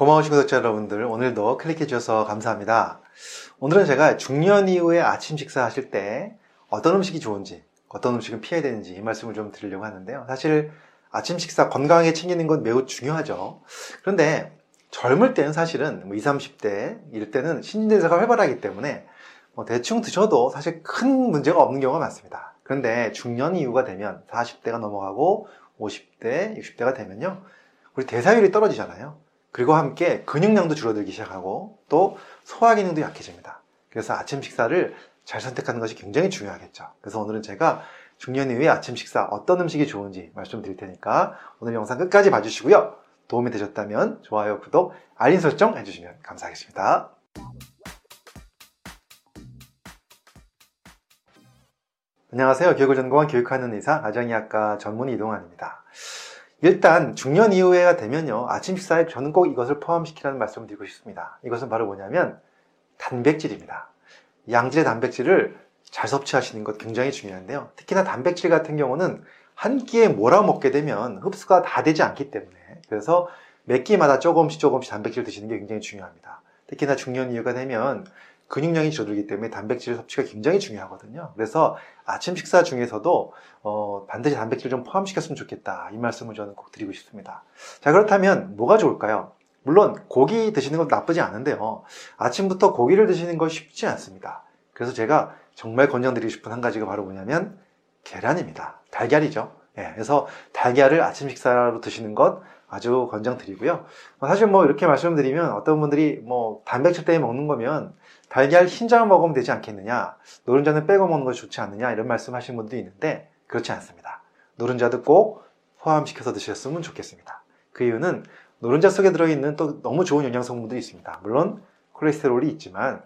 고마우신 구독자 여러분들, 오늘도 클릭해 주셔서 감사합니다. 오늘은 제가 중년 이후에 아침 식사 하실 때 어떤 음식이 좋은지, 어떤 음식은 피해야 되는지 이 말씀을 좀 드리려고 하는데요. 사실 아침 식사 건강하게 챙기는 건 매우 중요하죠. 그런데 젊을 때는 사실은 뭐 20, 30대 이럴 때는 신진대사가 활발하기 때문에 뭐 대충 드셔도 사실 큰 문제가 없는 경우가 많습니다. 그런데 중년 이후가 되면 40대가 넘어가고 50대, 60대가 되면요. 우리 대사율이 떨어지잖아요. 그리고 함께 근육량도 줄어들기 시작하고 또 소화 기능도 약해집니다. 그래서 아침 식사를 잘 선택하는 것이 굉장히 중요하겠죠. 그래서 오늘은 제가 중년 이후에 아침 식사 어떤 음식이 좋은지 말씀드릴 테니까 오늘 영상 끝까지 봐주시고요. 도움이 되셨다면 좋아요, 구독, 알림 설정 해주시면 감사하겠습니다. 안녕하세요. 교육을 전공한 교육하는 의사 가정의학과 전문 이동환입니다. 일단 중년 이후에가 되면요. 아침 식사에 저는 꼭 이것을 포함시키라는 말씀을 드리고 싶습니다. 이것은 바로 뭐냐면 단백질입니다. 양질의 단백질을 잘 섭취하시는 것 굉장히 중요한데요. 특히나 단백질 같은 경우는 한 끼에 몰아 먹게 되면 흡수가 다 되지 않기 때문에. 그래서 몇 끼마다 조금씩 조금씩 단백질 드시는 게 굉장히 중요합니다. 특히나 중년 이후가 되면 근육량이 줄어들기 때문에 단백질 섭취가 굉장히 중요하거든요. 그래서 아침 식사 중에서도 어, 반드시 단백질 좀 포함시켰으면 좋겠다. 이 말씀을 저는 꼭 드리고 싶습니다. 자, 그렇다면 뭐가 좋을까요? 물론 고기 드시는 건 나쁘지 않은데요. 아침부터 고기를 드시는 건 쉽지 않습니다. 그래서 제가 정말 권장드리고 싶은 한 가지가 바로 뭐냐면 계란입니다. 달걀이죠. 예, 그래서 달걀을 아침 식사로 드시는 것 아주 권장드리고요. 사실 뭐 이렇게 말씀드리면 어떤 분들이 뭐 단백질 때문에 먹는 거면 달걀 흰자만 먹으면 되지 않겠느냐? 노른자는 빼고 먹는 것이 좋지 않느냐? 이런 말씀 하시는 분도 있는데 그렇지 않습니다. 노른자도 꼭 포함시켜서 드셨으면 좋겠습니다. 그 이유는 노른자 속에 들어있는 또 너무 좋은 영양 성분들이 있습니다. 물론 콜레스테롤이 있지만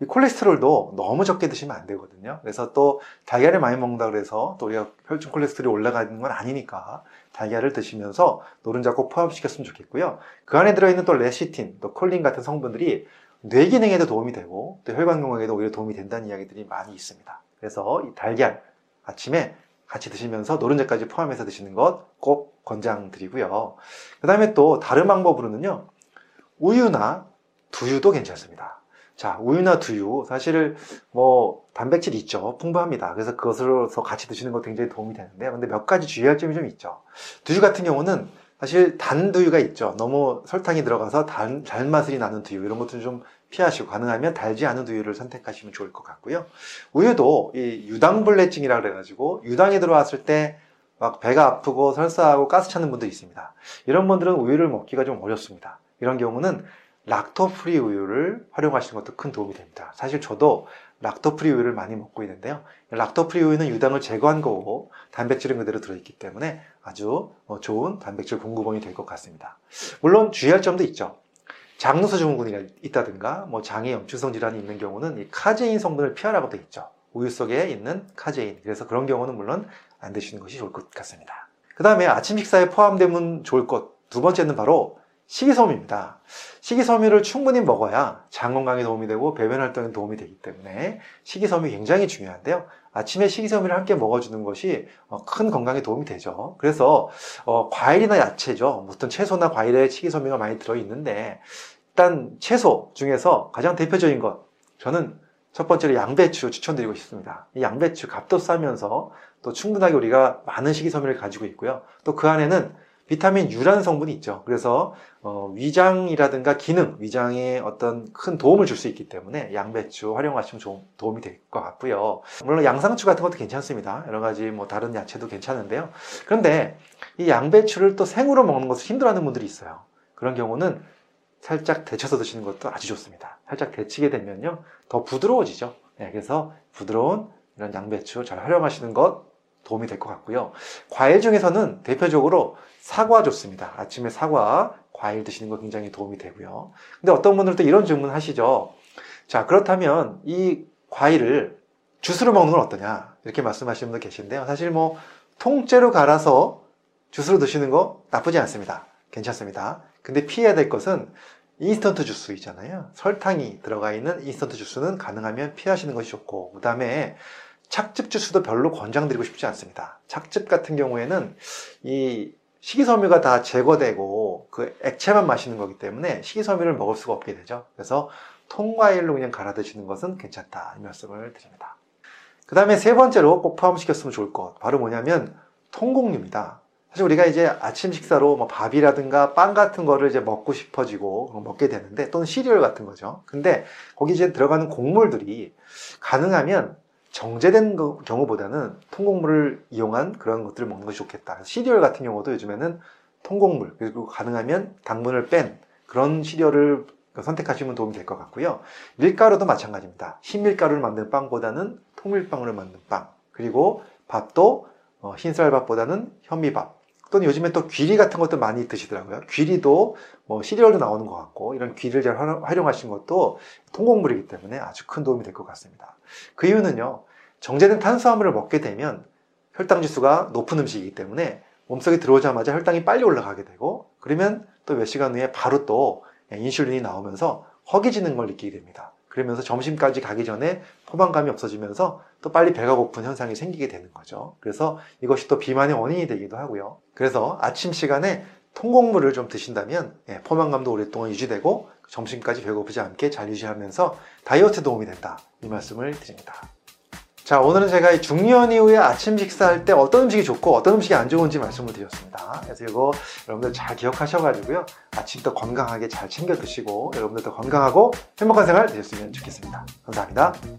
이 콜레스테롤도 너무 적게 드시면 안 되거든요. 그래서 또 달걀을 많이 먹는다 그래서 또 우리가 혈중 콜레스테롤이 올라가는 건 아니니까 달걀을 드시면서 노른자 꼭 포함시켰으면 좋겠고요. 그 안에 들어있는 또 레시틴, 또 콜린 같은 성분들이 뇌 기능에도 도움이 되고 또 혈관 건강에도 오히려 도움이 된다는 이야기들이 많이 있습니다. 그래서 이 달걀 아침에 같이 드시면서 노른자까지 포함해서 드시는 것 꼭 권장드리고요. 그 다음에 또 다른 방법으로는요. 우유나 두유도 괜찮습니다. 자, 우유나 두유 사실 뭐 단백질 있죠. 풍부합니다. 그래서 그것으로서 같이 드시는 것 굉장히 도움이 되는데요. 근데 몇 가지 주의할 점이 좀 있죠. 두유 같은 경우는 사실 단 두유가 있죠. 너무 설탕이 들어가서 단, 단맛이 나는 두유 이런 것들은 좀 피하시고 가능하면 달지 않은 두유를 선택하시면 좋을 것 같고요. 우유도 이 유당불내증이라 그래가지고 유당이 들어왔을 때 막 배가 아프고 설사하고 가스 차는 분도 있습니다. 이런 분들은 우유를 먹기가 좀 어렵습니다. 이런 경우는 lacto-free 우유를 활용하시는 것도 큰 도움이 됩니다. 사실 저도 lacto-free 우유를 많이 먹고 있는데요. lacto-free 우유는 유당을 제거한 거고 단백질은 그대로 들어있기 때문에 아주 어, 좋은 단백질 공급원이 될 것 같습니다. 물론 주의할 점도 있죠. 장누수 증후군이 있다든가 뭐 장에 염증성 질환이 있는 경우는 이 카제인 성분을 피하라고 되어 있죠. 우유 속에 있는 카제인. 그래서 그런 경우는 물론 안 드시는 것이 좋을 것 같습니다. 그 다음에 아침 식사에 포함되면 좋을 것 두 번째는 바로 식이섬유입니다. 식이섬유를 충분히 먹어야 장 건강에 도움이 되고 배변 활동에 도움이 되기 때문에 식이섬유 굉장히 중요한데요. 아침에 식이섬유를 함께 먹어주는 것이 어, 큰 건강에 도움이 되죠. 그래서 어, 과일이나 야채죠. 어떤 채소나 과일에 식이섬유가 많이 들어있는데 일단 채소 중에서 가장 대표적인 것 저는 첫 번째로 양배추 추천드리고 싶습니다. 이 양배추 값도 싸면서 또 충분하게 우리가 많은 식이섬유를 가지고 있고요. 또 그 안에는 비타민 U라는 성분이 있죠. 그래서 어, 위장이라든가 기능, 위장에 어떤 큰 도움을 줄 수 있기 때문에 양배추 활용하시면 좀 도움이 될 것 같고요. 물론 양상추 같은 것도 괜찮습니다. 여러 가지 뭐 다른 야채도 괜찮은데요. 그런데 이 양배추를 또 생으로 먹는 것을 힘들어하는 분들이 있어요. 그런 경우는 살짝 데쳐서 드시는 것도 아주 좋습니다. 살짝 데치게 되면요. 더 부드러워지죠. 네, 그래서 부드러운 이런 양배추 잘 활용하시는 것 도움이 될 것 같고요. 과일 중에서는 대표적으로 사과 좋습니다. 아침에 사과, 과일 드시는 거 굉장히 도움이 되고요. 근데 어떤 분들도 이런 질문 하시죠. 자, 그렇다면 이 과일을 주스로 먹는 건 어떠냐? 이렇게 말씀하시는 분들 계신데요. 사실 뭐 통째로 갈아서 주스로 드시는 거 나쁘지 않습니다. 괜찮습니다. 근데 피해야 될 것은 인스턴트 주스 있잖아요. 설탕이 들어가 있는 인스턴트 주스는 가능하면 피하시는 것이 좋고, 그 다음에 착즙 주스도 별로 권장드리고 싶지 않습니다. 착즙 같은 경우에는 이 식이섬유가 다 제거되고 그그 액체만 마시는 거기 때문에 식이섬유를 먹을 수가 없게 되죠. 그래서 통과일로 그냥 갈아 드시는 것은 괜찮다 이 말씀을 드립니다. 그 다음에 세 번째로 꼭 포함시켰으면 좋을 것 바로 뭐냐면 통곡류입니다. 사실 우리가 이제 아침 식사로 뭐 밥이라든가 빵 같은 거를 이제 먹고 싶어지고 먹게 되는데 또는 시리얼 같은 거죠. 근데 거기 이제 들어가는 곡물들이 가능하면 정제된 거- 경우보다는 통곡물을 이용한 그런 것들을 먹는 것이 좋겠다. 시리얼 같은 경우도 요즘에는 통곡물 그리고 가능하면 당분을 뺀 그런 시리얼을 선택하시면 도움이 될 것 같고요. 밀가루도 마찬가지입니다. 흰밀가루를 만든 빵보다는 통밀빵으로 만든 빵 그리고 밥도 어, 흰쌀밥보다는 현미밥 또는 요즘에 또 귀리 같은 것도 많이 드시더라고요. 귀리도 뭐 시리얼도 나오는 것 같고 이런 귀리를 잘 활용- 활용하신 것도 통곡물이기 때문에 아주 큰 도움이 될 것 같습니다. 그 이유는요. 정제된 탄수화물을 먹게 되면 혈당 지수가 높은 음식이기 때문에 몸속에 들어오자마자 혈당이 빨리 올라가게 되고 그러면 또 몇 시간 후에 바로 또 인슐린이 나오면서 허기지는 걸 느끼게 됩니다. 그러면서 점심까지 가기 전에 포만감이 없어지면서 또 빨리 배가 고픈 현상이 생기게 되는 거죠. 그래서 이것이 또 비만의 원인이 되기도 하고요. 그래서 아침 시간에 통곡물을 좀 드신다면 예, 포만감도 오랫동안 유지되고 점심까지 배고프지 않게 잘 유지하면서 다이어트 도움이 된다. 이 말씀을 드립니다. 자, 오늘은 제가 이 중년 이후에 아침 식사할 때 어떤 음식이 좋고 어떤 음식이 안 좋은지 말씀을 드렸습니다. 그래서 이거 여러분들 잘 기억하셔가지고요. 아침부터 건강하게 잘 챙겨 드시고 여러분들도 건강하고 행복한 생활 되셨으면 좋겠습니다. 감사합니다.